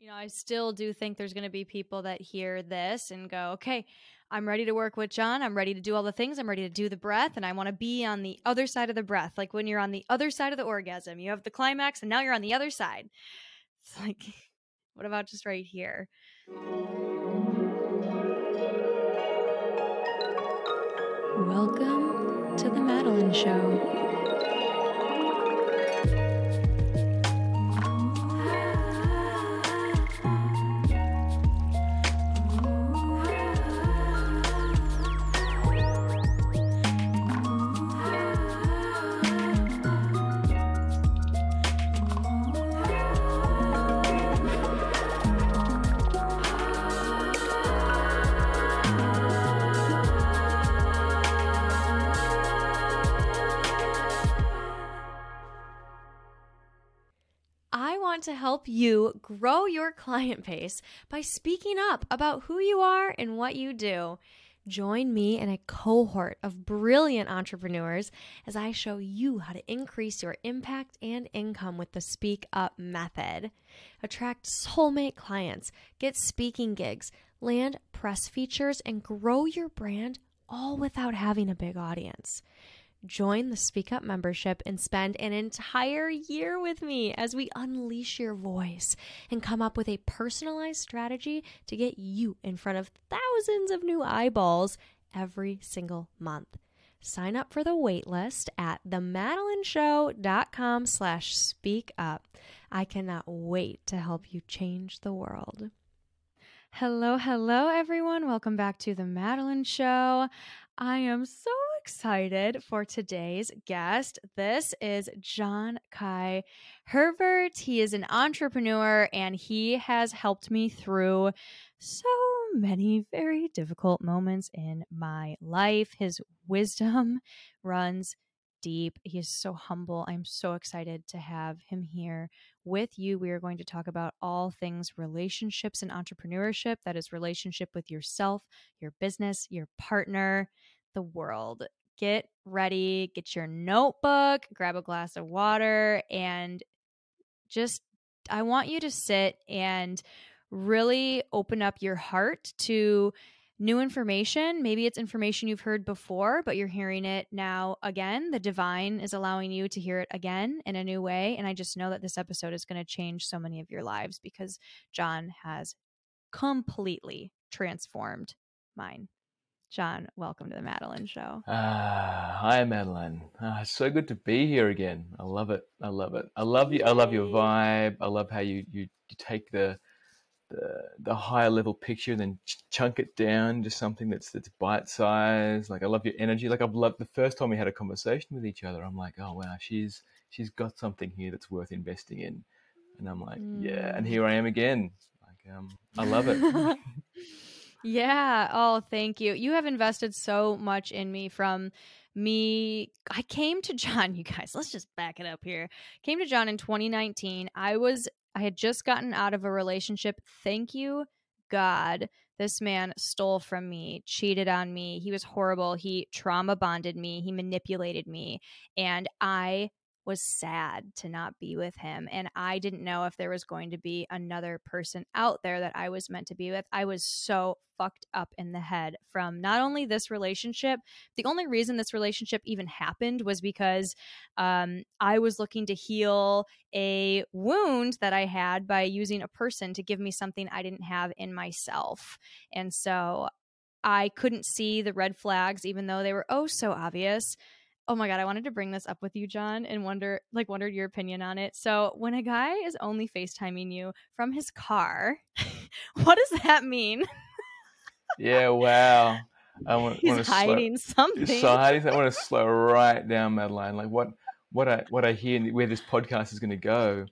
You know, I still do think there's going to be people that hear this and go, okay, I'm ready to work with John. I'm ready to do all the things. I'm ready to do the breath. And I want to be on the other side of the breath. Like when you're on the other side of the orgasm, you have the climax and now you're on the other side. It's like, what about just right here? Welcome to the Madeline Show. Want to help you grow your client base by speaking up about who you are and what you do. Join me and a cohort of brilliant entrepreneurs as I show you how to increase your impact and income with the Speak Up method. Attract soulmate clients, get speaking gigs, land press features, and grow your brand all without having a big audience. Join the Speak Up membership and spend an entire year with me as we unleash your voice and come up with a personalized strategy to get you in front of thousands of new eyeballs every single month. Sign up for the waitlist at themadelineshow.com slash speak up. I cannot wait to help you change the world. Hello, hello, everyone. Welcome back to The Madeline Show. I am so excited for today's guest. This is John Kai Herbert. He is an entrepreneur and he has helped me through so many very difficult moments in my life. His wisdom runs deep. He is so humble. I'm so excited to have him here with you. We are going to talk about all things relationships and entrepreneurship that is, relationship with yourself, your business, your partner, the world. Get ready, get your notebook, grab a glass of water, and just, I want you to sit and really open up your heart to new information. Maybe it's information you've heard before, but you're hearing it now again. The divine is allowing you to hear it again in a new way. And I just know that this episode is going to change so many of your lives because John has completely transformed mine. John, welcome to the Madeline Show. Ah, hi, Madeline. Ah, it's so good to be here again. I love it. I love it. I love you. I love your vibe. I love how you you, you take the the the higher level picture and then chunk it down to something that's that's bite sized. Like I love your energy. Like I've loved the first time we had a conversation with each other. I'm like, oh wow, she's she's got something here that's worth investing in. And I'm like, mm. yeah. And mm. here I am again. Like um, I love it. yeah. Oh, thank you. You have invested so much in me from me I came to John, you guys. Let's just back it up here. Came to John in 2019. I was I had just gotten out of a relationship. Thank you, God. This man stole from me, cheated on me. He was horrible. He trauma bonded me. He manipulated me. And I was sad to not be with him. And I didn't know if there was going to be another person out there that I was meant to be with. I was so fucked up in the head from not only this relationship, the only reason this relationship even happened was because um, I was looking to heal a wound that I had by using a person to give me something I didn't have in myself. And so I couldn't see the red flags, even though they were oh so obvious oh my god, I wanted to bring this up with you, John, and wonder like wondered your opinion on it. So when a guy is only FaceTiming you from his car, what does that mean? yeah, wow. I want, He's want to hiding slow, something. So hiding. I want to slow right down, Madeline. Like what what I what I hear where this podcast is going to go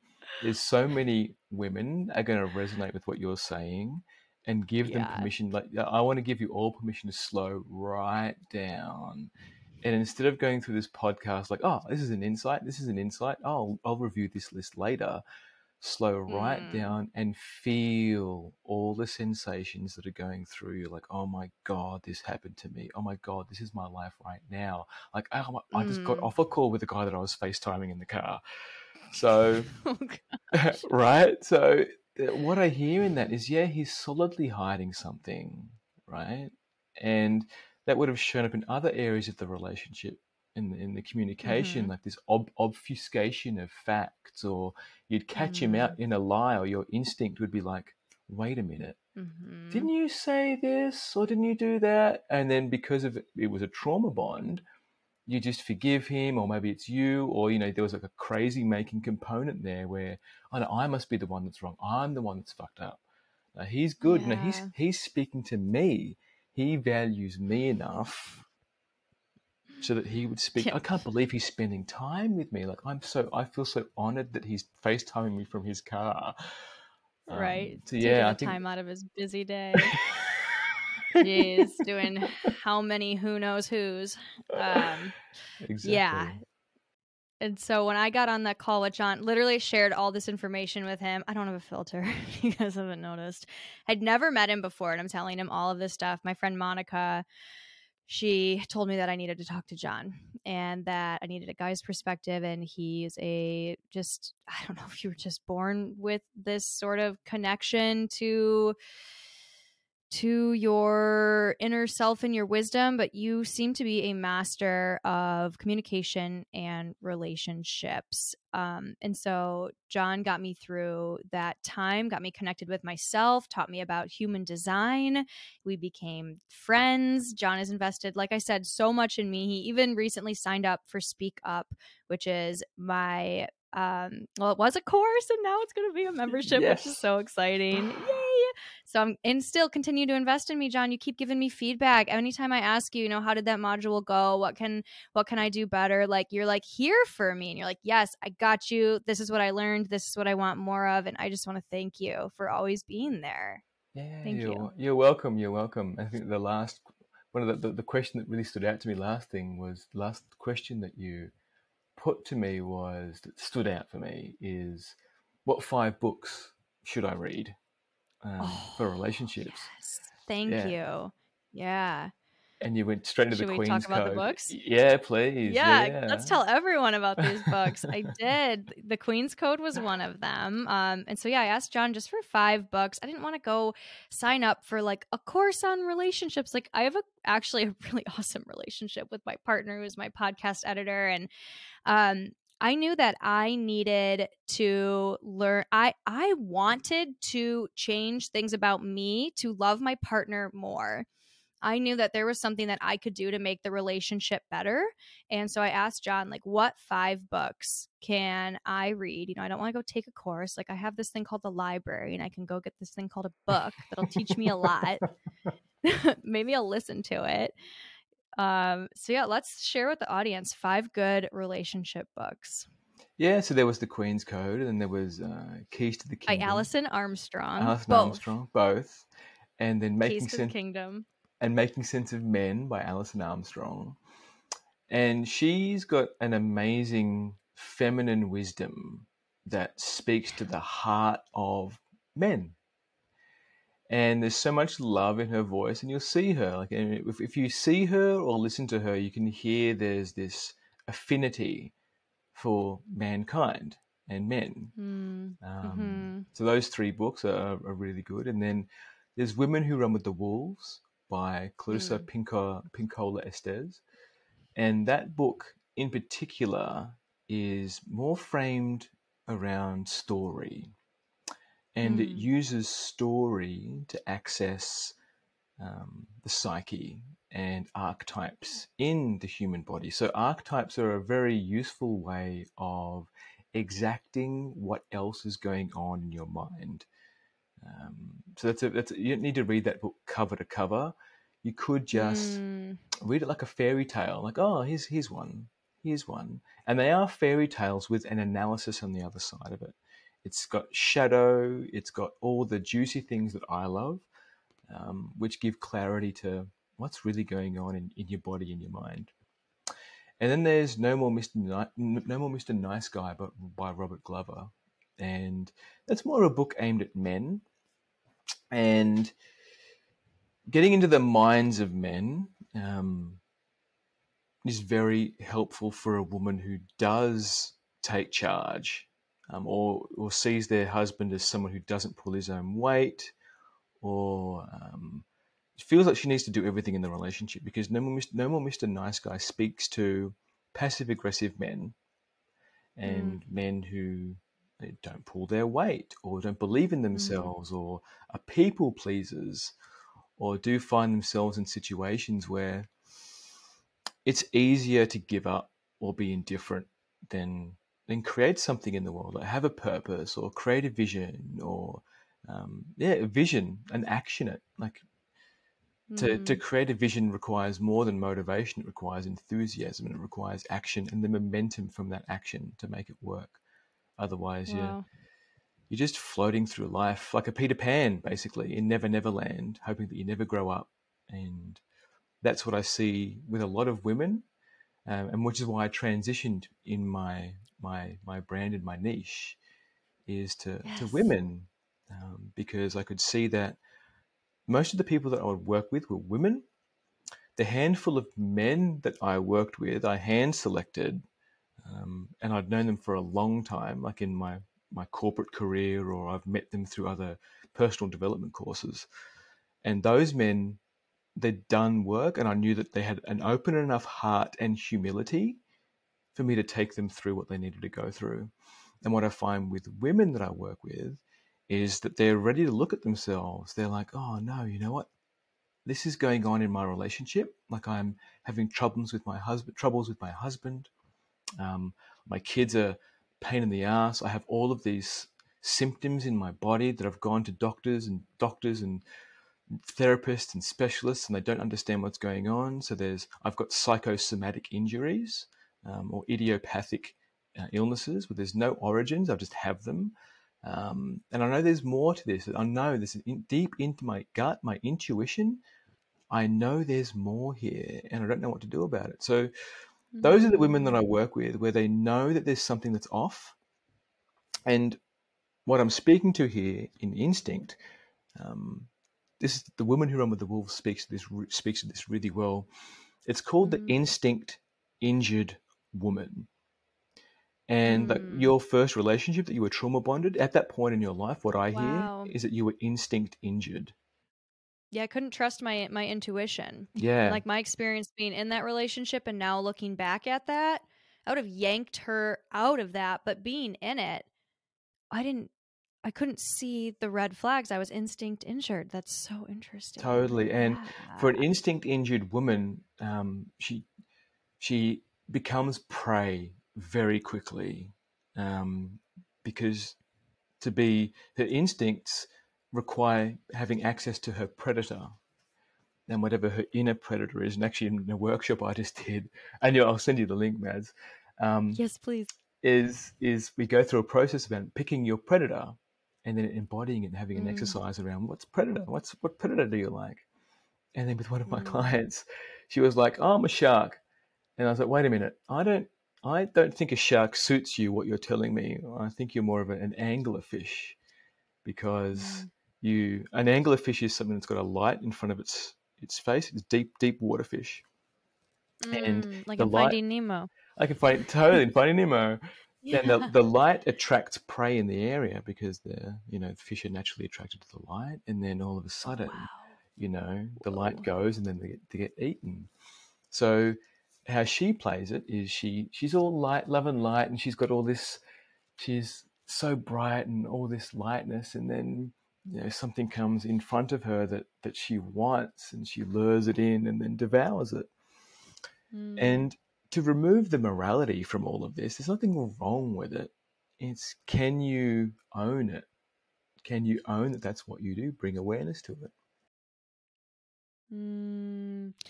is so many women are going to resonate with what you're saying and give yeah. them permission. Like I want to give you all permission to slow right down and instead of going through this podcast like, oh, this is an insight, this is an insight, oh, I'll review this list later, slow right mm. down and feel all the sensations that are going through you. Like, oh my God, this happened to me. Oh my God, this is my life right now. Like, oh, I just got mm. off a call with a guy that I was FaceTiming in the car. So, oh right? So what I hear in that is, yeah, he's solidly hiding something, right? And that would have shown up in other areas of the relationship, in in the communication, Mm-hmm. like this ob- obfuscation of facts, or you'd catch him Mm. out in a lie, or your instinct would be like, "Wait a minute, Mhm. didn't you say this, or didn't you do that?" And then because of it, it was a trauma bond, you just forgive him, or maybe it's you, or you know, there was like a crazy making component there where I know I must be the one that's wrong. I'm the one that's fucked up. Now, he's good. Now he's he's speaking to me. He values me enough so that he would speak. Yeah. I can't believe he's spending time with me. Like I'm so I feel so honored that he's FaceTiming me from his car. Um, right. So Taking yeah, I think time out of his busy day. Jeez, doing how many who knows who's. Um, exactly. yeah. And so when I got on that call with John, literally shared all this information with him. I don't have a filter. you guys haven't noticed. I'd never met him before, and I'm telling him all of this stuff. My friend Monica, she told me that I needed to talk to John and that I needed a guy's perspective. And he's a just, I don't know if you were just born with this sort of connection to to your inner self and your wisdom, but you seem to be a master of communication and relationships. Um, and so John got me through that time, got me connected with myself, taught me about human design. We became friends. John has invested, like I said, so much in me. He even recently signed up for Speak Up, which is my um well it was a course and now it's going to be a membership which is so exciting yay so I'm and still continue to invest in me, John. You keep giving me feedback. Anytime I ask you, you know, how did that module go? What can what can I do better? Like you're like here for me. And you're like, yes, I got you. This is what I learned. This is what I want more of. And I just want to thank you for always being there. Yeah, Thank you're, you. You're welcome. You're welcome. I think the last one of the, the the question that really stood out to me last thing was last question that you put to me was that stood out for me is what five books should I read um, for Oh, relationships? Yes. Thank Yeah. you. Yeah. And you went straight into Should the we Queen's talk about the books? Yeah, please. Yeah, let's tell everyone about these books. I did. The Queen's Code was one of them. Um, and so yeah, I asked John just for five books. I didn't want to go sign up for like a course on relationships. Like I have a actually a really awesome relationship with my partner who is my podcast editor. And um I knew that I needed to learn I I wanted to change things about me to love my partner more. I knew that there was something that I could do to make the relationship better. And so I asked John, like, what five books can I read? You know, I don't want to go take a course. Like, I have this thing called the library, and I can go get this thing called a book that'll teach me a lot. Maybe I'll listen to it. Um, so yeah, let's share with the audience five good relationship books Yeah, so there was the Queen's Code, and there was uh, Keys to the Kingdom by. Alison Armstrong. Alison Both. Armstrong, both, and then making Keys to sense the Kingdom. And Making Sense of Men by Alison Armstrong. And she's got an amazing feminine wisdom that speaks to the heart of men. And there's so much love in her voice, and you'll see her. Like, if, if you see her or listen to her, you can hear there's this affinity for mankind and men. Mm, Um, mhm. So those three books are, are really good. And then there's Women Who Run with the Wolves by Clarissa Pinco, Pinkola Estes. And that book in particular is more framed around story. And it Mm. uses story to access um, the psyche and archetypes in the human body. So, archetypes are a very useful way of exacting what else is going on in your mind. Um, so that's a, that's a, you don't need to read that book cover to cover. You could just Mm, read it like a fairy tale, like oh, here's here's one, here's one, and they are fairy tales with an analysis on the other side of it. It's got shadow, it's got all the juicy things that I love, um, which give clarity to what's really going on in, in your body and your mind. And then there's No More Mr. Ni- no More Mr. Nice Guy, but by Robert Glover, and that's more a book aimed at men, and getting into the minds of men um, is very helpful for a woman who does take charge um, or or sees their husband as someone who doesn't pull his own weight, or um, feels like she needs to do everything in the relationship because no more, no more Mr. Nice Guy speaks to passive aggressive men and mm. men who don't pull their weight or don't believe in mm. themselves mm. or are people pleasers or do find themselves in situations where it's easier to give up or be indifferent than than create something in the world, like have a purpose or create a vision or um, yeah, a vision and action it. Like to, to mm. create a vision requires more than motivation. It requires enthusiasm and it requires action and the momentum from that action to make it work. Otherwise, wow. you're, you're just floating through life like a Peter Pan, basically, in Never Never Land, hoping that you never grow up. And that's what I see with a lot of women, um, and which is why I transitioned in my my my brand and my niche is to yes. to women um, because I could see that most of the people that I would work with were women. The handful of men that I worked with, I hand selected, um, and I'd known them for a long time, like in my my corporate career, or I've met them through other personal development courses. And those men, they'd done work, and I knew that they had an open enough heart and humility for me to take them through what they needed to go through. And what I find with women that I work with is that they're ready to look at themselves. They're like, oh no, you know what? This is going on in my relationship. Like I'm having troubles with my husband, troubles with my husband. Um, my kids are pain in the ass. I have all of these symptoms in my body that I've gone to doctors and doctors and therapists and specialists, and they don't understand what's going on. So there's I've got psychosomatic injuries um, or idiopathic uh, illnesses where there's no origins. I just have them. Um, and I know there's more to this. I know this is in, deep into my gut, my intuition. I know there's more here, and I don't know what to do about it. So, mm-hmm. those are the women that I work with where they know that there's something that's off. And what I'm speaking to here in instinct, um, this is the woman who run with the wolves speaks to this speaks to this really well. It's called mm-hmm. the instinct injured woman and mm. your first relationship that you were trauma bonded at that point in your life what i wow. hear is that you were instinct injured yeah i couldn't trust my my intuition. Yeah. Like my experience being in that relationship and now looking back at that i would have yanked her out of that but being in it i didn't i couldn't see the red flags. I was instinct injured. That's so interesting. Totally and yeah. for an instinct injured woman um, she she becomes prey very quickly um, because to be her instincts require having access to her predator and whatever her inner predator is. And actually, in the workshop I just did, and I'll send you the link, Mads. Um, yes, please. Is is we go through a process about picking your predator and then embodying it and having an mm. exercise around what's predator, what's what predator do you like? And then with one of my mm. clients, she was like, "Oh, I'm a shark," and I was like, "Wait a minute, I don't I don't think a shark suits you. What you're telling me, I think you're more of an anglerfish, because mm. You an anglerfish is something that's got a light in front of its its face. It's deep, deep water fish, mm, and like in light, Finding Nemo. I can find totally in Finding Nemo. Yeah. And the, the light attracts prey in the area because the you know the fish are naturally attracted to the light, and then all of a sudden, wow. you know, the Whoa. light goes, and then they get, they get eaten. So how she plays it is she she's all light, love and light, and she's got all this. She's so bright and all this lightness, and then you know something comes in front of her that that she wants, and she lures it in, and then devours it. Mm. And to remove the morality from all of this, there's nothing wrong with it. It's can you own it? Can you own that that's what you do? Bring awareness to it. Mm.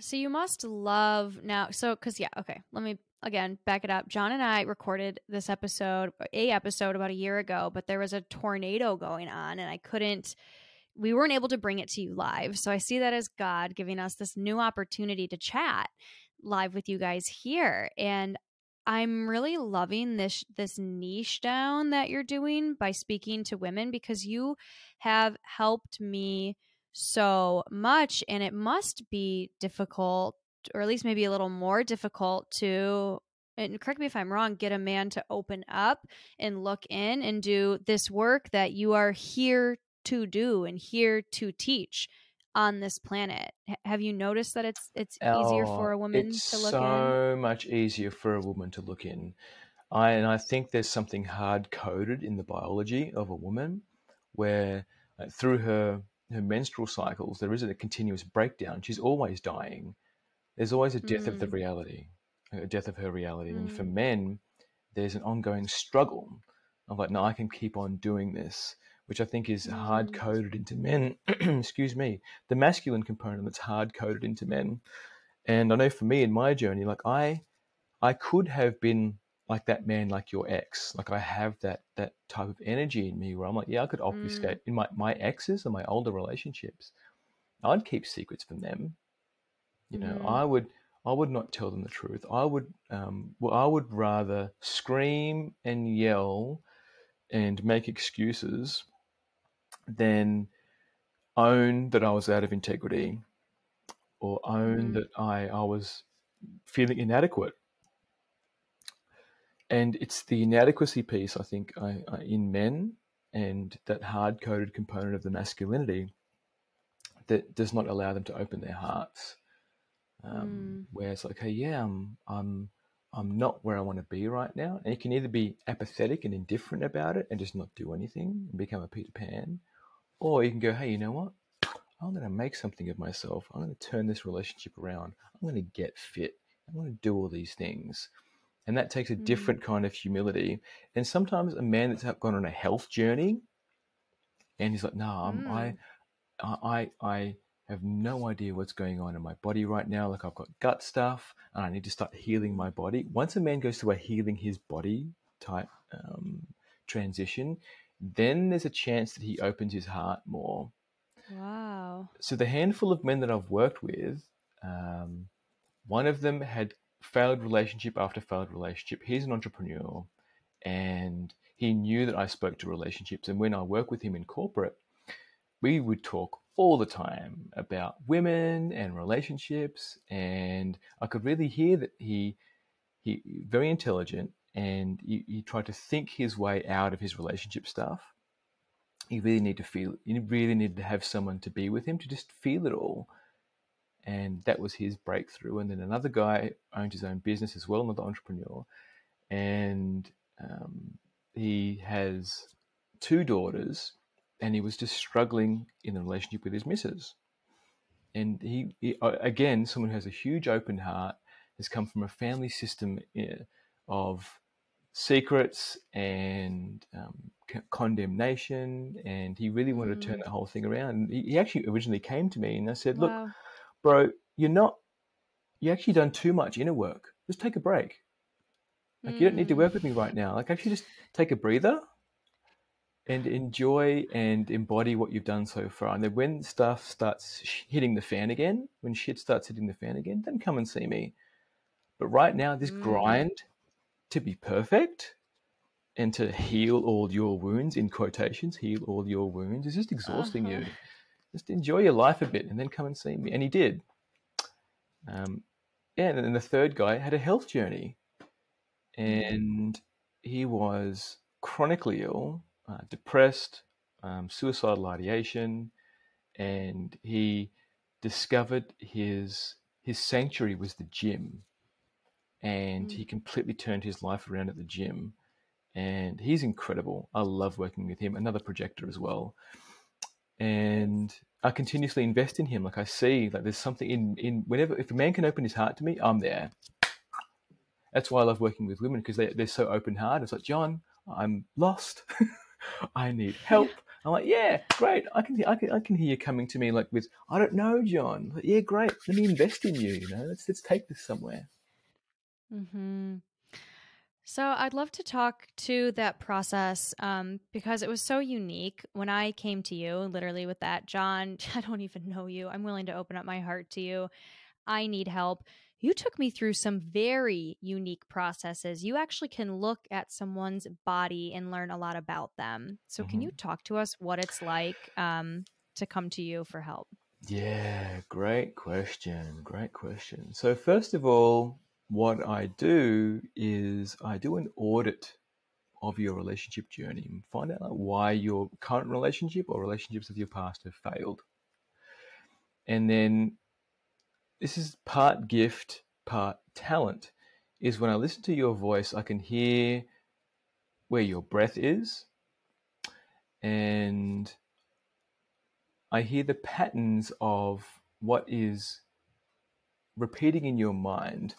So you must love now. So, because, yeah, okay, let me again back it up. John and I recorded this episode, a episode about a year ago, but there was a tornado going on and I couldn't, we weren't able to bring it to you live. So I see that as God giving us this new opportunity to chat live with you guys here. And I'm really loving this this niche down that you're doing by speaking to women because you have helped me so much and it must be difficult or at least maybe a little more difficult to and correct me if I'm wrong, get a man to open up and look in and do this work that you are here to do and here to teach on this planet. H- have you noticed that it's it's easier for a woman it's to look so in? So much easier for a woman to look in. I and I think there's something hard coded in the biology of a woman where uh, through her her menstrual cycles there isn't a continuous breakdown. She's always dying. There's always a death of the Mm, reality, a death of her reality. And for mm, men, there's an ongoing struggle of like, no, I can keep on doing this, which I think is hard mm, coded into men. Excuse me, the masculine component that's hard coded into men. And I know for me in my journey, like I, I could have been like that man, like your ex. Like I have that that type of energy in me where I'm like, yeah, I could mm, obfuscate in my my exes and my older relationships. I'd keep secrets from them. You know, mm, I would I would not tell them the truth. I would um, well, I would rather scream and yell and make excuses than own that I was out of integrity or own mm, that I I was feeling inadequate. And it's the inadequacy piece, I think, I, I, in men and that hard coded component of the masculinity that does not allow them to open their hearts. Um, mm, where it's like, hey, yeah, I'm, I'm, I'm not where I want to be right now. And you can either be apathetic and indifferent about it and just not do anything and become a Peter Pan, or you can go, hey, you know what? I'm going to make something of myself. I'm going to turn this relationship around. I'm going to get fit. I'm going to do all these things. And that takes a mm, different kind of humility. And sometimes a man that's gone on a health journey and he's like, no, I'm, I, mm, I, I have no idea what's going on in my body right now. Like I've got gut stuff and I need to start healing my body. Once a man goes through a healing his body type um, transition, then there's a chance that he opens his heart more. Wow. So the handful of men that I've worked with, um, one of them had failed relationship after failed relationship. He's an entrepreneur and he knew that I spoke to relationships. And when I work with him in corporate, we would talk all the time about women and relationships. And I could really hear that he, he very intelligent and he, he tried to think his way out of his relationship stuff. He really need to feel, he really needed to have someone to be with him to just feel it all and that was his breakthrough. And then another guy owned his own business as well, another entrepreneur, and um, he has two daughters, and he was just struggling in the relationship with his missus. And he, he again, someone who has a huge open heart, has come from a family system eh, of secrets and um, condemnation, and he really wanted to turn mm. that whole thing around. And he, he actually originally came to me, and I said, "Look." Bro, you're not, you actually done too much inner work. Just take a break. Like, you don't need to Mm, work with me right now. Like, actually, just take a breather and enjoy and embody what you've done so far. And then when stuff starts hitting the fan again, when shit starts hitting the fan again, then come and see me. But right now, this mm, grind to be perfect and to heal all your wounds, in quotations, heal all your wounds, is just exhausting uh-huh. you. Just enjoy your life a bit and then come and see me. And he did. Um, yeah, and then the third guy had a health journey, Mm, and he was chronically ill, uh, depressed, um, suicidal ideation, and he discovered his his sanctuary was the gym, and mm, he completely turned his life around at the gym, and he's incredible. I love working with him. Another projector as well, and I continuously invest in him. Like I see, like there's something in in whenever if a man can open his heart to me, I'm there. That's why I love working with women because they they're so open hearted. It's like John, I'm lost. I need help. I'm like, yeah, great. I can I can I can hear you coming to me like with I don't know, John. Like, yeah, great. Let me invest in you. You know, let's let's take this somewhere. hmm So I'd love to talk to that process um, because it was so unique when I came to you, literally with that, John, I don't even know you. I'm willing to open up my heart to you. I need help. You took me through some very unique processes. You actually can look at someone's body and learn a lot about them. So, can hmm you talk to us what it's like um, to come to you for help? Yeah, great question. Great question. So first of all, what I do is I do an audit of your relationship journey and find out like, why your current relationship or relationships of your past have failed. And then this is part gift, part talent. Is when I listen to your voice, I can hear where your breath is, and I hear the patterns of what is repeating in your mind.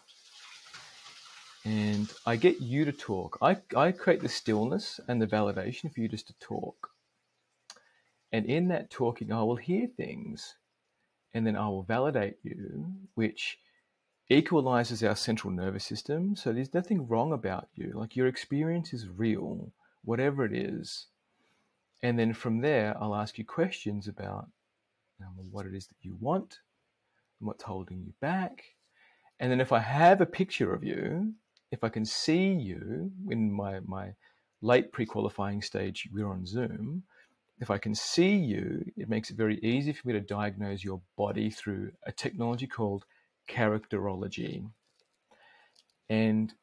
And I get you to talk. I, I create the stillness and the validation for you just to talk. And in that talking, I will hear things and then I will validate you, which equalizes our central nervous system. So there's nothing wrong about you. Like your experience is real, whatever it is. And then from there, I'll ask you questions about um, what it is that you want and what's holding you back. And then if I have a picture of you, if I can see you in my, my late pre qualifying stage, we're on Zoom, if I can see you, it makes it very easy for me to diagnose your body through a technology called characterology. And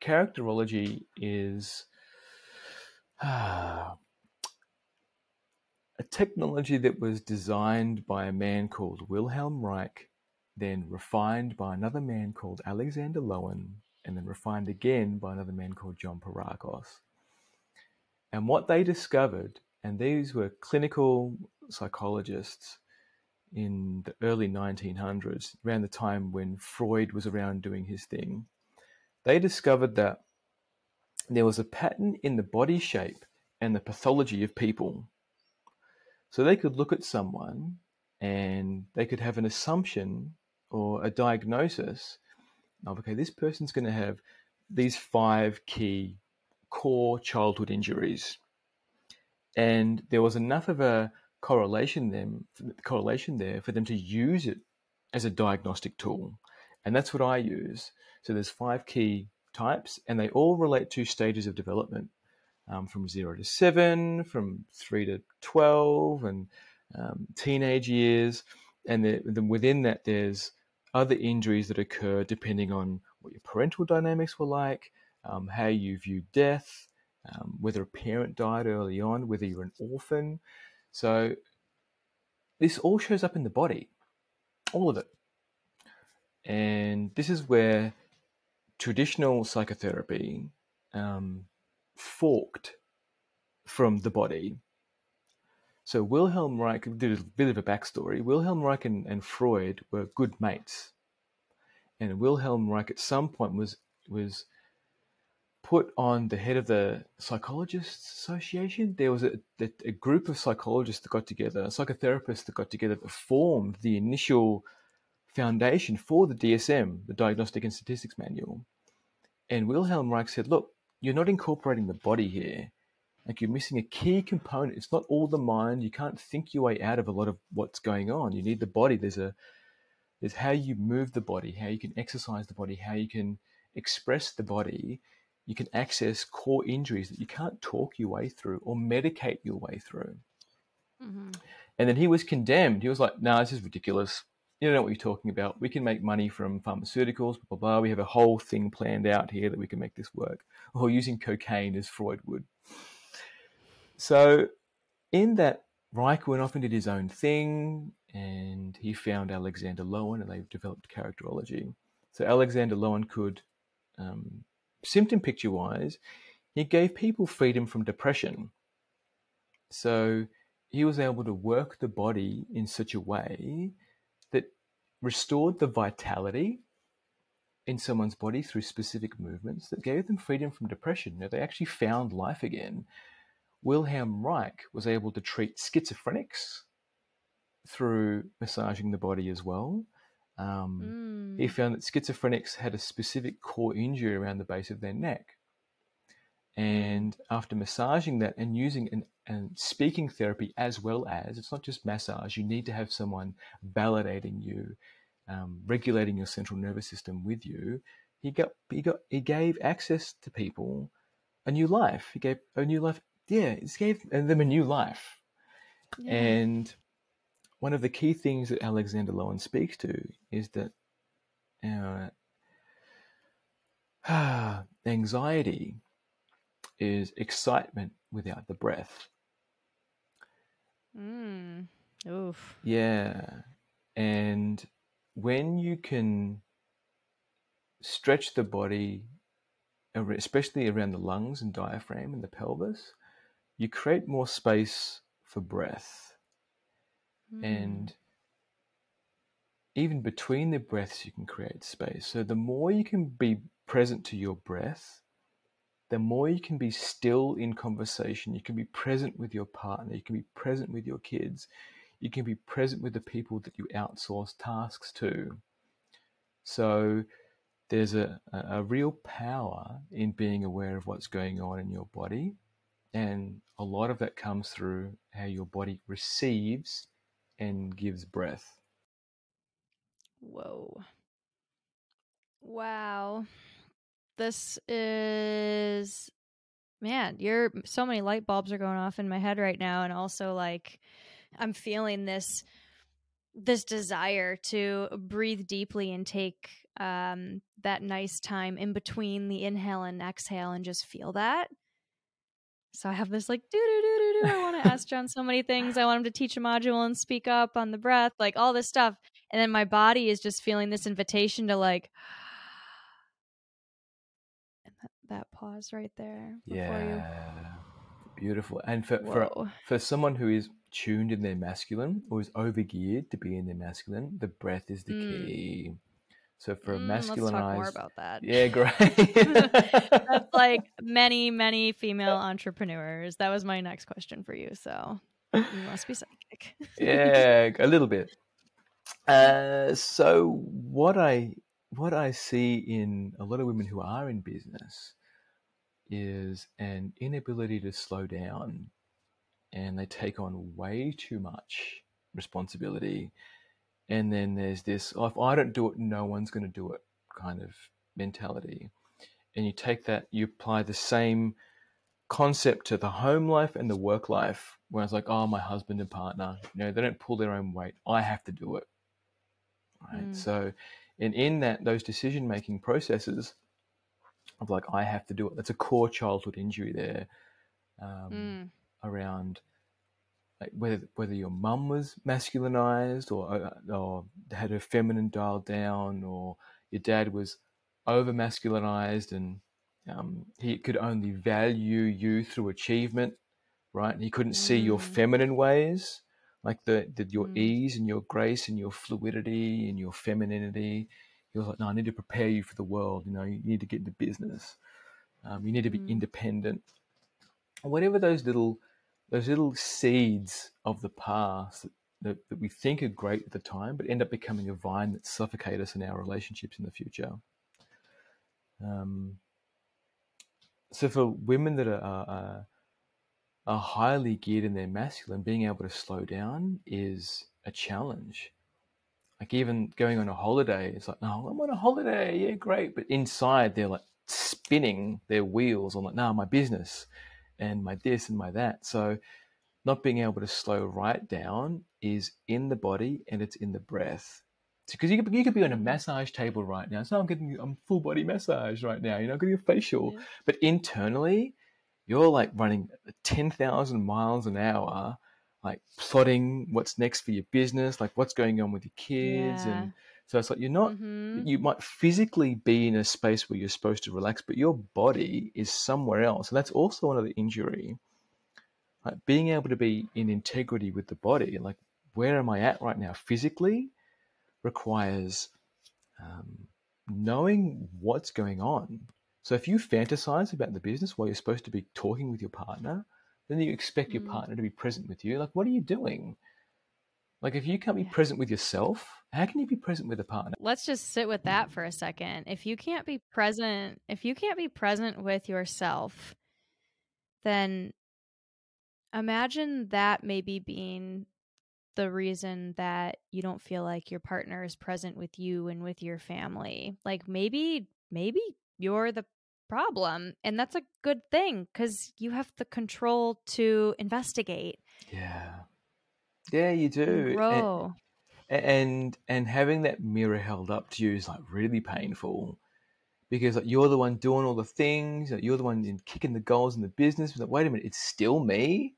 characterology is uh, a technology that was designed by a man called Wilhelm Reich, then refined by another man called Alexander Lowen, and then refined again by another man called John Pierrakos. And what they discovered and these were clinical psychologists in the early 1900s, around the time when Freud was around doing his thing. They discovered that there was a pattern in the body shape and the pathology of people. So they could look at someone and they could have an assumption or a diagnosis of, okay, this person's going to have these five key core childhood injuries and there was enough of a correlation them correlation there for them to use it as a diagnostic tool, and that's what I use. So there's five key types, and they all relate to stages of development, um, from zero to seven, from three to twelve, and um, teenage years, and then within that there's other injuries that occur depending on what your parental dynamics were like, um, how you view death, um, whether a parent died early on, whether you're an orphan. So this all shows up in the body, all of it. And this is where traditional psychotherapy um, forked from the body. So Wilhelm Reich did a bit of a backstory. Wilhelm Reich and, and Freud were good mates, and Wilhelm Reich at some point was was put on the head of the Psychologists Association. There was a, a, group of psychologists that got together, psychotherapists that got together that formed the initial foundation for the DSM, the Diagnostic and Statistics Manual. And Wilhelm Reich said, look, you're not incorporating the body here. Like you're missing a key component. It's not all the mind. You can't think your way out of a lot of what's going on. You need the body. There's a there's how you move the body, how you can exercise the body, how you can express the body you can access core injuries that you can't talk your way through or medicate your way through. Mm-hmm. And then he was condemned. He was like, no, nah, this is ridiculous. You don't know what you're talking about. We can make money from pharmaceuticals, blah, blah, blah. We have a whole thing planned out here that we can make this work. Or using cocaine as Freud would. So, in that, Reich went off and did his own thing, and he found Alexander Lowen, and they developed characterology. So, Alexander Lowen could um, symptom picture wise, he gave people freedom from depression. So he was able to work the body in such a way that restored the vitality in someone's body through specific movements that gave them freedom from depression. Now, they actually found life again. Wilhelm Reich was able to treat schizophrenics through massaging the body as well. Um, mm. He found that schizophrenics had a specific core injury around the base of their neck. And after massaging that and using an, and speaking therapy as well as, it's not just massage, you need to have someone validating you, um, regulating your central nervous system with you. He got, he got, he gave access to people a new life. He gave a new life. Yeah, he gave them a new life. Yeah. And one of the key things that Alexander Lowen speaks to is that uh, anxiety is excitement without the breath. Mm. Oof. Yeah. And when you can stretch the body, especially around the lungs and diaphragm and the pelvis, you create more space for breath. Mm. And even between the breaths, you can create space. So the more you can be present to your breath, the more you can be still in conversation. You can be present with your partner. You can be present with your kids. You can be present with the people that you outsource tasks to. So there's a, a real power in being aware of what's going on in your body. And a lot of that comes through how your body receives and gives breath. Whoa. Wow. This is man, you're so many light bulbs are going off in my head right now and also like I'm feeling this this desire to breathe deeply and take um that nice time in between the inhale and exhale and just feel that. So I have this like do do do do do. I want to ask John so many things. I want him to teach a module and speak up on the breath, like all this stuff. And then my body is just feeling this invitation to like and that, that pause right there. yeah. You... Beautiful. And for, for for someone who is tuned in their masculine or is overgeared to be in their masculine, the breath is the mm. key. So for mm, masculinized, let's talk more about that. Yeah, great. That's like many, many female entrepreneurs. That was my next question for you. So you must be psychic. yeah, a little bit. Uh, so what I what I see in a lot of women who are in business is an inability to slow down, and they take on way too much responsibility and then there's this oh, if i don't do it no one's going to do it kind of mentality and you take that you apply the same concept to the home life and the work life where it's like oh my husband and partner you know they don't pull their own weight i have to do it right mm. so and in that those decision making processes of like i have to do it that's a core childhood injury there um, mm. around like whether whether your mum was masculinized or uh, or had her feminine dialed down, or your dad was over masculinized and um, he could only value you through achievement, right? And he couldn't see your mm. feminine ways, like the, the your mm. ease and your grace and your fluidity and your femininity. He was like, no, I need to prepare you for the world. You know, you need to get into business. Um, you need to be mm. independent. Whatever those little those little seeds of the past that, that, we think are great at the time, but end up becoming a vine that suffocate us in our relationships in the future. Um, so for women that are, are, are highly geared in their masculine, being able to slow down is a challenge. Like even going on a holiday, it's like, oh, I'm on a holiday, yeah, great. But inside, they're like spinning their wheels on like, no, my business and my this and my that. So not being able to slow right down is in the body and it's in the breath. Because you could, you could be on a massage table right now. So I'm getting I'm full body massage right now. You know, getting a facial, yeah. but internally, you're like running ten thousand miles an hour, like plotting what's next for your business, like what's going on with your kids, yeah. and so it's like you're not, mm-hmm. you might physically be in a space where you're supposed to relax, but your body is somewhere else. And that's also another injury. Like being able to be in integrity with the body, like where am I at right now physically, requires um, knowing what's going on. So if you fantasize about the business while you're supposed to be talking with your partner, then you expect mm-hmm. your partner to be present with you. Like, what are you doing? Like, if you can't be present with yourself, how can you be present with a partner? Let's just sit with that for a second. If you can't be present, if you can't be present with yourself, then imagine that maybe being the reason that you don't feel like your partner is present with you and with your family. Like maybe, maybe you're the problem. And that's a good thing because you have the control to investigate. Yeah. Yeah, you do. Grow. And, and and having that mirror held up to you is like really painful because like, you're the one doing all the things, you're the one in kicking the goals in the business. Like, wait a minute, it's still me.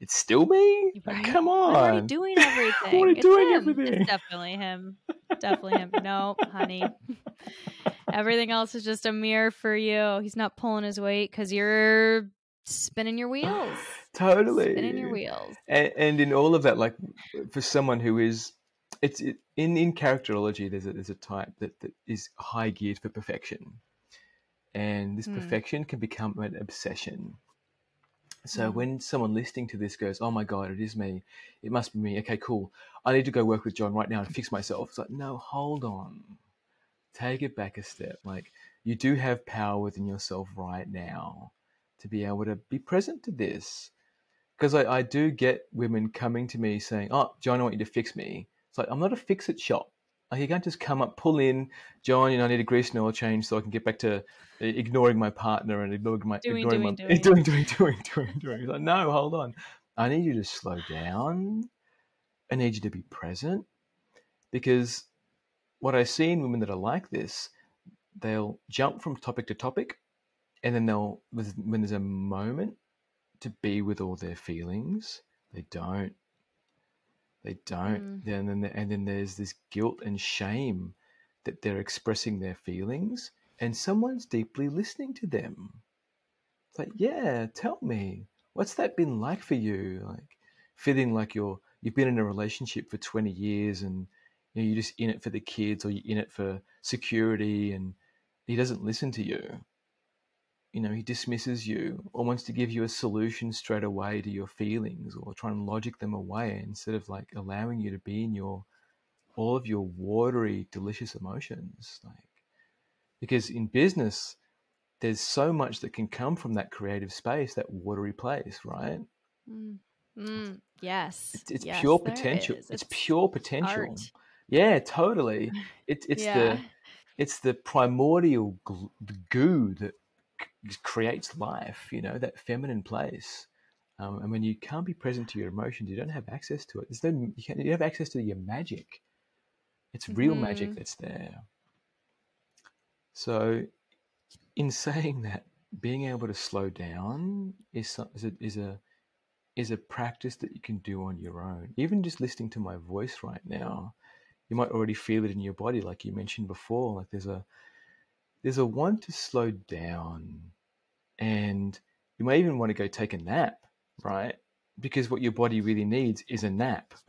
It's still me. Right. Like, come on, I'm already doing everything. I'm already it's doing him. everything. It's definitely him. definitely him. No, honey. Everything else is just a mirror for you. He's not pulling his weight because you're spinning your wheels. totally spinning your wheels. And, and in all of that, like for someone who is it's it, in in characterology there's a there's a type that, that is high geared for perfection. And this mm. perfection can become an obsession. So mm. when someone listening to this goes oh my god it is me. It must be me. Okay cool. I need to go work with john right now and fix myself. It's like no hold on. Take it back a step. Like you do have power within yourself right now to be able to be present to this. Because I, I do get women coming to me saying oh john i want you to fix me it's like I'm not a fix-it shop. Like you can't just come up, pull in, John. You know, I need a grease and oil change so I can get back to uh, ignoring my partner and ignoring my doing, ignoring doing, my doing. doing doing doing doing doing. Like, no, hold on. I need you to slow down. I need you to be present because what I see in women that are like this, they'll jump from topic to topic, and then they'll when there's a moment to be with all their feelings, they don't. They don't. Mm. And then and then there's this guilt and shame that they're expressing their feelings, and someone's deeply listening to them. It's like, yeah, tell me, what's that been like for you? Like feeling like you're you've been in a relationship for twenty years, and you know, you're just in it for the kids, or you're in it for security, and he doesn't listen to you you know, he dismisses you or wants to give you a solution straight away to your feelings or try and logic them away instead of like allowing you to be in your all of your watery, delicious emotions. Like because in business, there's so much that can come from that creative space, that watery place, right? Mm. Mm. Yes. It's, it's yes, pure potential. It's, it's, pure potential. Art. Yeah, totally. It, it's yeah. the it's the primordial goo that creates life, you know, that feminine place. Um, and when you can't be present to your emotions, you don't have access to it. There's no, you, can't, you have access to your magic. It's real mm-hmm. magic that's there. So, in saying that, being able to slow down is, is, a, is a is a practice that you can do on your own. Even just listening to my voice right now, you might already feel it in your body, like you mentioned before. Like there's a there's a want to slow down and you might even want to go take a nap, right? Because what your body really needs is a nap.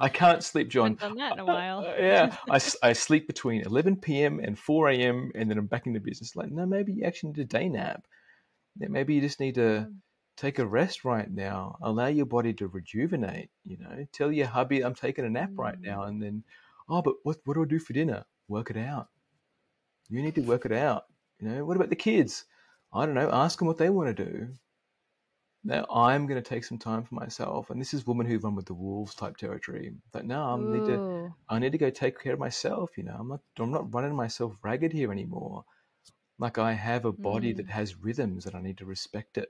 I can't sleep, John. done that in a while. Yeah, I, I sleep between 11 p.m. and 4 a.m. and then I'm back in the business. Like, no, maybe you actually need a day nap. Maybe you just need to hmm. take a rest right now. Allow your body to rejuvenate. You know, tell your hubby I'm taking a nap right hmm. now, and then, oh, but what what do I do for dinner? Work it out. You need to work it out. You know, what about the kids? I don't know. Ask them what they want to do. Now I'm going to take some time for myself, and this is woman who run with the wolves type territory. Like, now I need to. I need to go take care of myself. You know, I'm not. I'm not running myself ragged here anymore. Like I have a body mm. that has rhythms, and I need to respect it.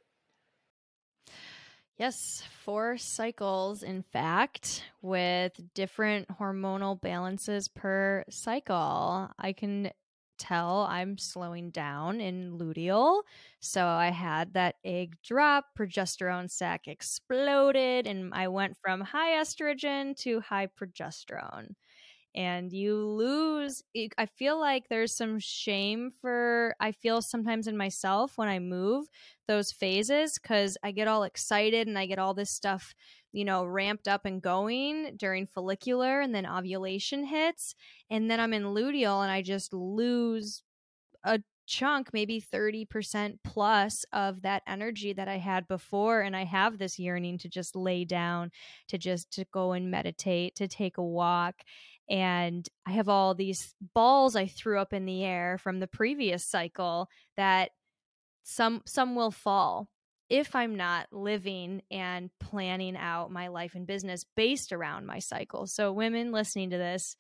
Yes, four cycles, in fact, with different hormonal balances per cycle. I can tell I'm slowing down in luteal. So I had that egg drop, progesterone sac exploded, and I went from high estrogen to high progesterone and you lose i feel like there's some shame for i feel sometimes in myself when i move those phases because i get all excited and i get all this stuff you know ramped up and going during follicular and then ovulation hits and then i'm in luteal and i just lose a chunk maybe 30% plus of that energy that i had before and i have this yearning to just lay down to just to go and meditate to take a walk and I have all these balls I threw up in the air from the previous cycle that some some will fall if I'm not living and planning out my life and business based around my cycle. So women listening to this,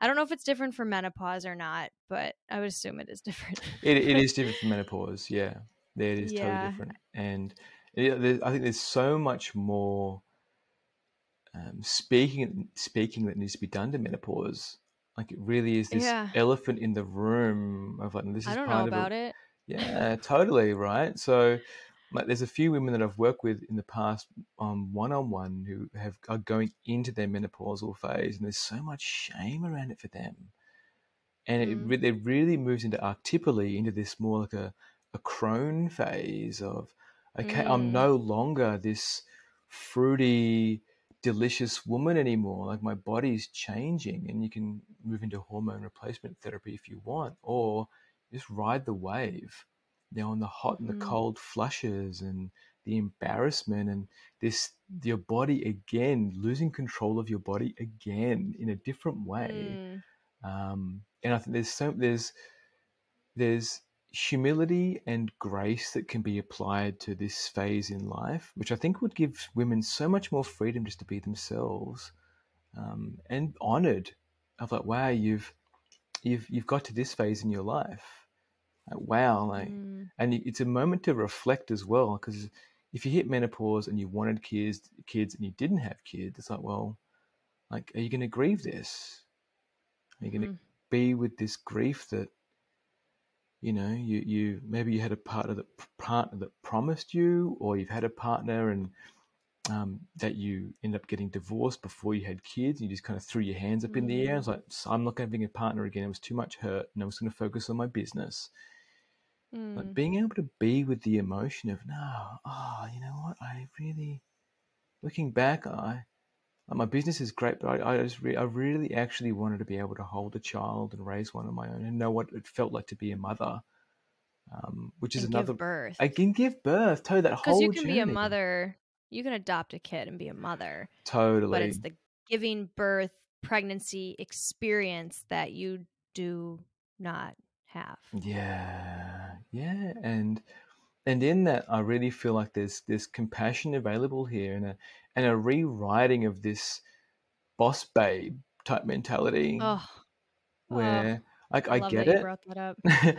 I don't know if it's different for menopause or not, but I would assume it is different. it, it is different for menopause. Yeah, it is yeah. totally different. And it, I think there's so much more um, speaking speaking that needs to be done to menopause. Like it really is this Yeah. elephant in the room of like this is I don't know part of about a, it. yeah, totally right. So like there's a few women that I've worked with in the past um one on one who have are going into their menopausal phase and there's so much shame around it for them. And it, Mm. re- it really moves into archetypally into this more like a, a crone phase of okay, I'm Mm. no longer this fruity, delicious woman anymore. Like my body's changing, and you can move into hormone replacement therapy if you want, or just ride the wave. You know, on the hot and the Mhm. cold flushes and the embarrassment and this your body again losing control of your body again in a different way. Mm. Um, and I think there's so there's there's humility and grace that can be applied to this phase in life, which I think would give women so much more freedom just to be themselves, um, and honored of like, wow, you've you've you've got to this phase in your life. Like, wow, like, Mm. and it's a moment to reflect as well, because if you hit menopause and you wanted kids, kids, and you didn't have kids, it's like, well, like, are you going to grieve this? Are you going to Mhm. be with this grief that you know you you maybe you had a partner that partner that promised you or you've had a partner and um, that you end up getting divorced before you had kids and you just kind of threw your hands up in the air. It's like I'm not going to be a partner again. It was too much hurt, and I was going to focus on my business. But Mm. being able to be with the emotion of no, oh, you know what? I really, looking back, I like, my business is great, but I, I just re- I really actually wanted to be able to hold a child and raise one on my own and know what it felt like to be a mother, um, which is another. give birth. I can give birth. Totally, that whole Because you can be a mother, you can adopt a kid and be a mother, Totally. but it's the giving birth pregnancy experience that you do not have. Yeah, yeah, and and in that, I really feel like there's there's compassion available here, and a and a rewriting of this boss babe type mentality, Oh, where like I I get it, brought that up.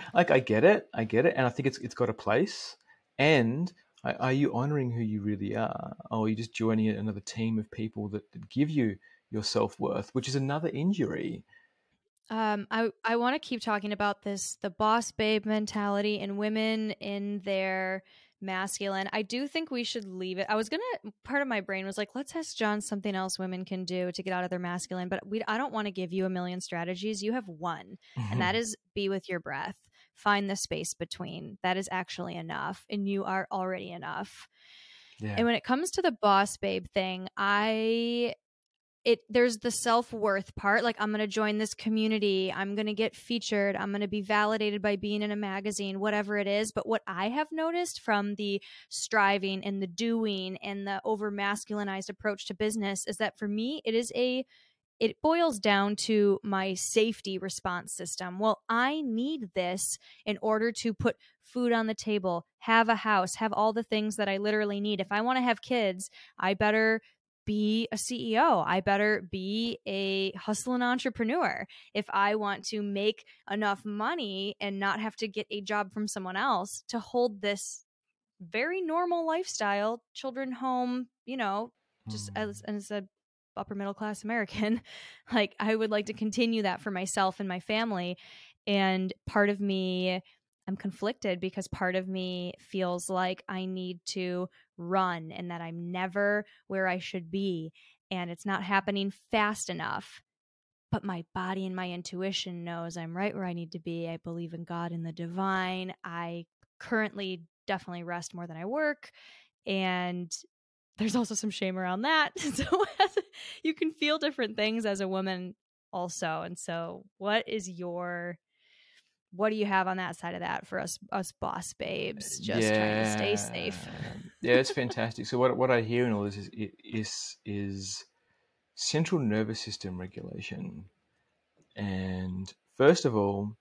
like I get it, I get it, and I think it's it's got a place. And are you honoring who you really are, or are you just joining another team of people that, that give you your self worth, which is another injury? Um, I I want to keep talking about this the boss babe mentality and women in their masculine. I do think we should leave it. I was gonna part of my brain was like, let's ask John something else women can do to get out of their masculine, but we I don't want to give you a million strategies. You have one, and that is be with your breath. Find the space between. That is actually enough, and you are already enough. yeah, And when it comes to the boss babe thing, I it there's the self-worth part like i'm going to join this community i'm going to get featured i'm going to be validated by being in a magazine whatever it is but what i have noticed from the striving and the doing and the over masculinized approach to business is that for me it is a it boils down to my safety response system. Well, I need this in order to put food on the table, have a house, have all the things that I literally need. If I want to have kids, I better be a CEO. I better be a hustling entrepreneur. If I want to make enough money and not have to get a job from someone else to hold this very normal lifestyle, children home, you know, just Mm. as, as a upper middle class American, like I would like to continue that for myself and my family. And part of me, I'm conflicted because part of me feels like I need to run and that I'm never where I should be and it's not happening fast enough. But my body and my intuition knows I'm right where I need to be. I believe in God and the divine. I currently definitely rest more than I work. And there's also some shame around that. So you can feel different things as a woman also. And so what is your what do you have on that side of that for us us boss babes just trying to stay safe? yeah, it's fantastic. So what what I hear in all this is is is central nervous system regulation. And first of all,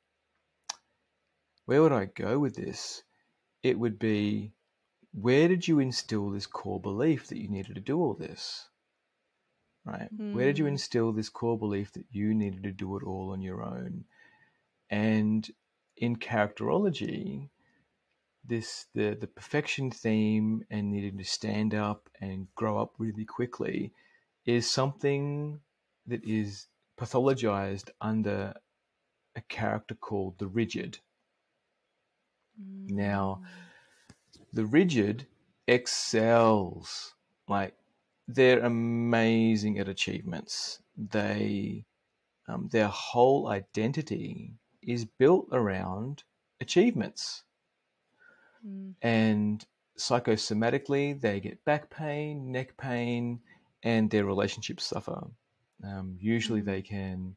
where would I go with this? It would be where did you instill this core belief that you needed to do all this? Right? Where did you Hmm. instill this core belief that you needed to do it all on your own? And in characterology, this the the perfection theme and needing to stand up and grow up really quickly is something that is pathologized under a character called the rigid. Now, Mm. the rigid excels. Like they're amazing at achievements. They, um, their whole identity is built around achievements. Mm. And psychosomatically, they get back pain, neck pain, and their relationships suffer. Um, usually, Mm. they can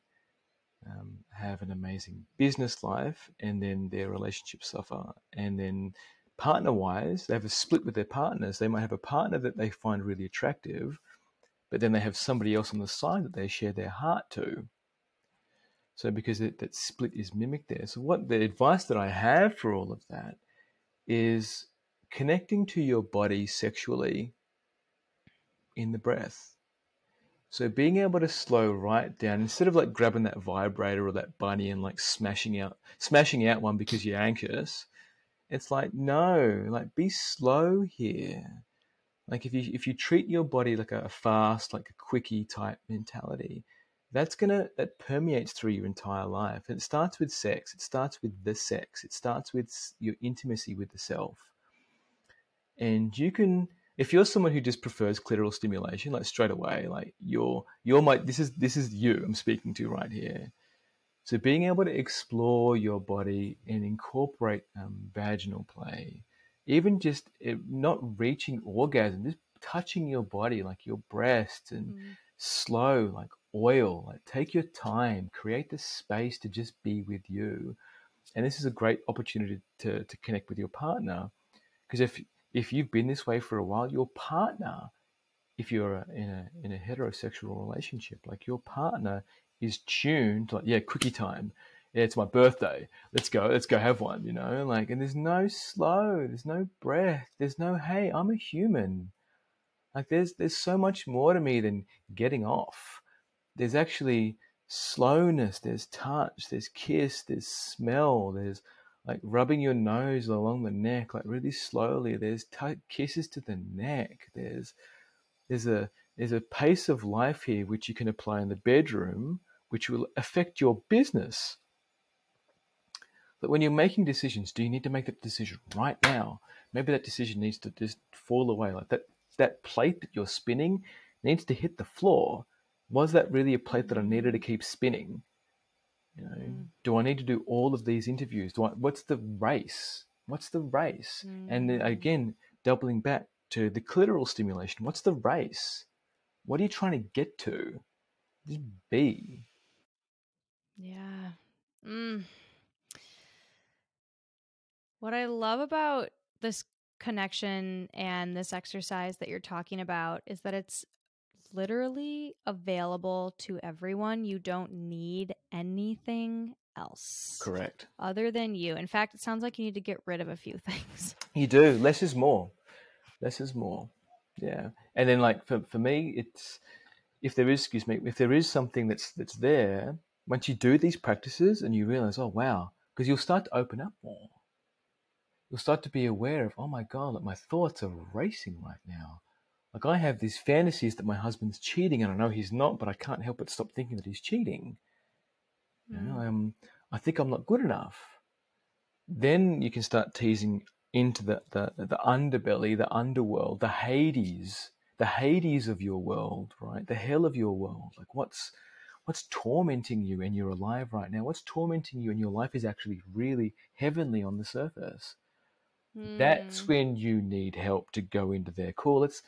um, have an amazing business life, and then their relationships suffer. And then, partner wise, they have a split with their partners. They might have a partner that they find really attractive, but then they have somebody else on the side that they share their heart to. So, because it, that split is mimicked there. So, what the advice that I have for all of that is connecting to your body sexually in the breath. So being able to slow right down instead of like grabbing that vibrator or that bunny and like smashing out smashing out one because you're anxious, it's like no, like be slow here. Like if you if you treat your body like a fast, like a quickie type mentality, that's gonna that permeates through your entire life. And it starts with sex. It starts with the sex. It starts with your intimacy with the self. And you can if you're someone who just prefers clitoral stimulation, like straight away, like you're you're my this is this is you I'm speaking to right here. So being able to explore your body and incorporate um, vaginal play, even just it, not reaching orgasm, just touching your body like your breasts and Mm. slow like oil. Like take your time, create the space to just be with you. And this is a great opportunity to, to connect with your partner because if if you've been this way for a while, your partner, if you're in a in a heterosexual relationship, like your partner is tuned like yeah, quickie time. Yeah, it's my birthday. Let's go. Let's go have one. You know, like and there's no slow. There's no breath. There's no hey, I'm a human. Like there's there's so much more to me than getting off. There's actually slowness. There's touch. There's kiss. There's smell. There's like rubbing your nose along the neck, like really slowly. There's t- kisses to the neck. There's there's a there's a pace of life here which you can apply in the bedroom, which will affect your business. But when you're making decisions, do you need to make that decision right now? Maybe that decision needs to just fall away. Like that that plate that you're spinning needs to hit the floor. Was that really a plate that I needed to keep spinning? You know, Mm. do I need to do all of these interviews? Do I, what's the race? What's the race? And Mm. again, doubling back to the clitoral stimulation. What's the race? What are you trying to get to? Just be. Yeah. Mm. What I love about this connection and this exercise that you're talking about is that it's literally available to everyone. You don't need anything else Correct. other than you. In fact, it sounds like you need to get rid of a few things. You do. Less is more. Less is more. Yeah. And then like for, for me, it's if there is excuse me, if there is something that's that's there, once you do these practices and you realize, oh wow, because you'll start to open up more. You'll start to be aware of, oh my God, like my thoughts are racing right now. Like I have these fantasies that my husband's cheating and I know he's not, but I can't help but stop thinking that he's cheating. You know, Mm. um, I think I'm not good enough. Then you can start teasing into the, the, the underbelly, the underworld, the Hades, the Hades of your world, right? The hell of your world. Like what's what's tormenting you and you're alive right now? What's tormenting you and your life is actually really heavenly on the surface? That's Mm. when you need help to go into there. Cool. Let's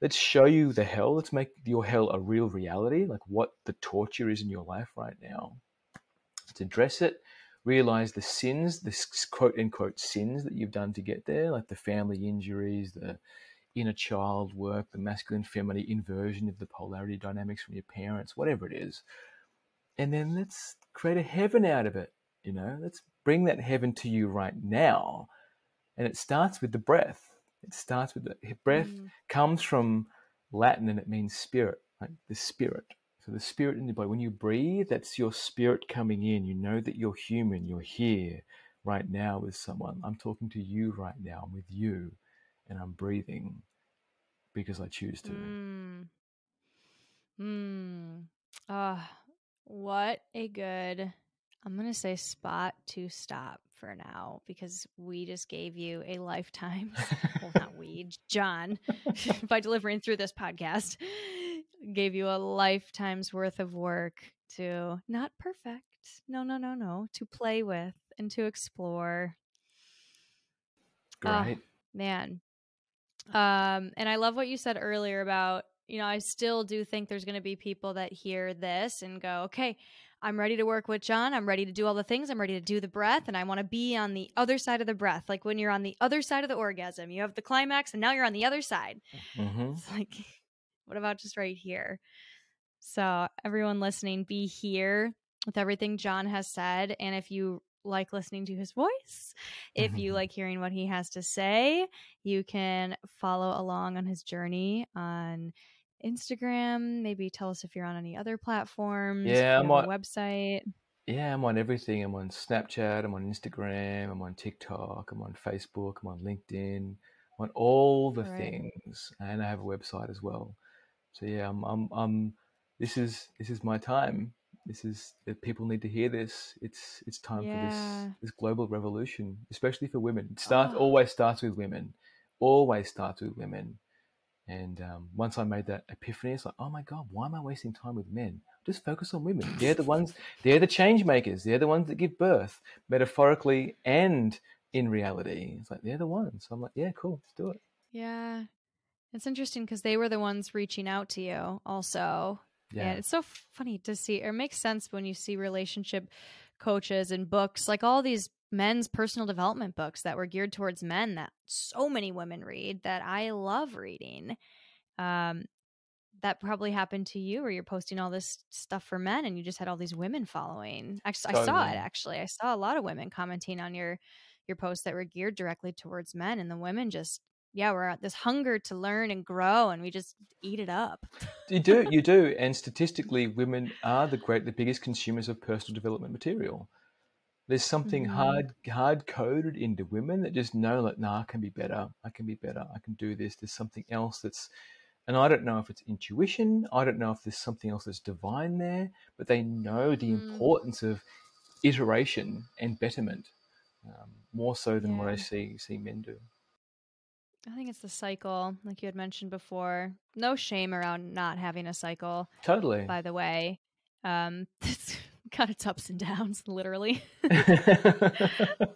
let's show you the hell. Let's make your hell a real reality, like what the torture is in your life right now. Let's address it. Realize the sins, the quote unquote sins that you've done to get there, like the family injuries, the inner child work, the masculine feminine inversion of the polarity dynamics from your parents, whatever it is. And then let's create a heaven out of it. You know, let's bring that heaven to you right now. And it starts with the breath. It starts with the breath Mm. comes from Latin and it means spirit, like the spirit. So the spirit in the body. When you breathe, that's your spirit coming in. You know that you're human. You're here right now with someone. I'm talking to you right now. I'm with you, and I'm breathing because I choose to. Mm. Mm. Ah, What a good, I'm to say spot to stop for now because we just gave you a lifetime. well, not we, John, by delivering through this podcast, gave you a lifetime's worth of work to not perfect. No, no, no, no. To play with and to explore. Ah, Great. man. Um, and I love what you said earlier about, you know, I still do think there's going to be people that hear this and go, okay, I'm ready to work with John. I'm ready to do all the things. I'm ready to do the breath. And I want to be on the other side of the breath. Like when you're on the other side of the orgasm, you have the climax and now you're on the other side. Mm-hmm. It's like, what about just right here? So, everyone listening, be here with everything John has said. And if you like listening to his voice, if you mm-hmm. like hearing what he has to say, you can follow along on his journey on Instagram. Maybe tell us if you're on any other platforms. Yeah, I'm on website. Yeah, I'm on everything. I'm on Snapchat. I'm on Instagram. I'm on TikTok. I'm on Facebook. I'm on LinkedIn. I'm on all the right. things, and I have a website as well. So yeah, I'm, I'm, I'm. This is this is my time. This is people need to hear this. It's it's time yeah. for this this global revolution, especially for women. It starts oh. always starts with women. Always starts with women and um, once I made that epiphany, it's like, oh my God, why am I wasting time with men? Just focus on women. They're the ones, they're the change makers. They're the ones that give birth, metaphorically and in reality. It's like, they're the ones. So I'm like, yeah, cool, let's do it. Yeah. It's interesting because they were the ones reaching out to you also. Yeah. And it's so funny to see, or it makes sense when you see relationship coaches and books, like all these men's personal development books that were geared towards men that so many women read that I love reading. Um, that probably happened to you where you're posting all this stuff for men and you just had all these women following. Actually, I saw it actually. I saw a lot of women commenting on your your posts that were geared directly towards men and the women just yeah, we're at this hunger to learn and grow and we just eat it up. you do, you do. And statistically women are the great the biggest consumers of personal development material. There's something mm-hmm. hard hard coded into women that just know that nah, I can be better. I can be better. I can do this. There's something else that's and I don't know if it's intuition. I don't know if there's something else that's divine there, but they know the mm. importance of iteration and betterment um, more so than yeah. what I see see men do. I think it's the cycle, like you had mentioned before. No shame around not having a cycle. Totally. By the way, um, got its ups and downs, literally. it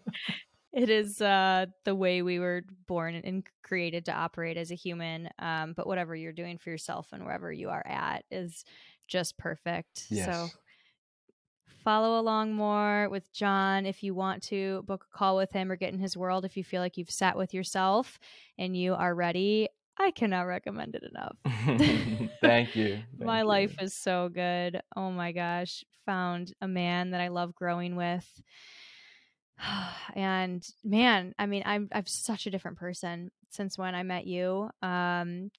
is uh, the way we were born and created to operate as a human. Um, but whatever you're doing for yourself and wherever you are at is just perfect. Yes. So follow along more with John if you want to book a call with him or get in his world if you feel like you've sat with yourself and you are ready. I cannot recommend it enough. Thank you. Thank my you. life is so good. Oh my gosh. Found a man that I love growing with. and man, I mean, I'm I'm such a different person since when I met you. Um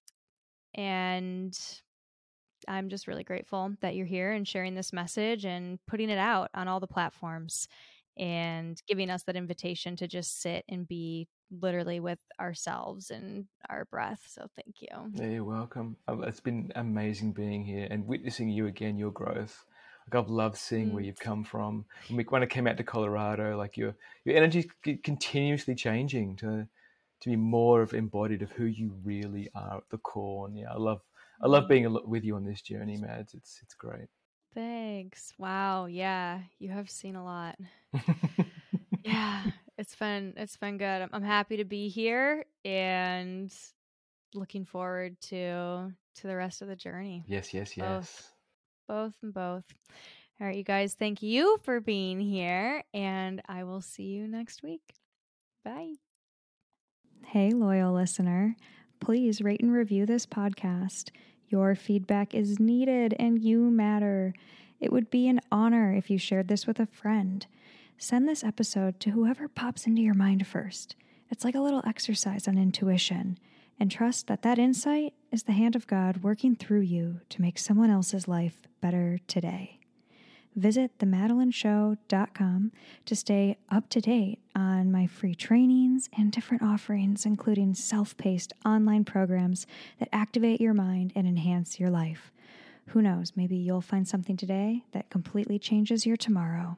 and I'm just really grateful that you're here and sharing this message and putting it out on all the platforms and giving us that invitation to just sit and be literally with ourselves and our breath. So thank you. Yeah, you're welcome. It's been amazing being here and witnessing you again, your growth. Like I've loved seeing mm. where you've come from. When, we, when I came out to Colorado, like your your energy continuously changing to to be more of embodied of who you really are at the core. And yeah, I love I love mm. being with you on this journey, Mads. It's it's great. Thanks. Wow. Yeah, you have seen a lot. yeah, it's been it's been good. I'm, I'm happy to be here and looking forward to to the rest of the journey. Yes, yes, yes. Both, both and both. All right, you guys, thank you for being here, and I will see you next week. Bye. Hey, loyal listener, please rate and review this podcast. Your feedback is needed and you matter. It would be an honor if you shared this with a friend. Send this episode to whoever pops into your mind first. It's like a little exercise on intuition, and trust that that insight is the hand of God working through you to make someone else's life better today. Visit themadelineshow.com to stay up to date on my free trainings and different offerings, including self paced online programs that activate your mind and enhance your life. Who knows? Maybe you'll find something today that completely changes your tomorrow.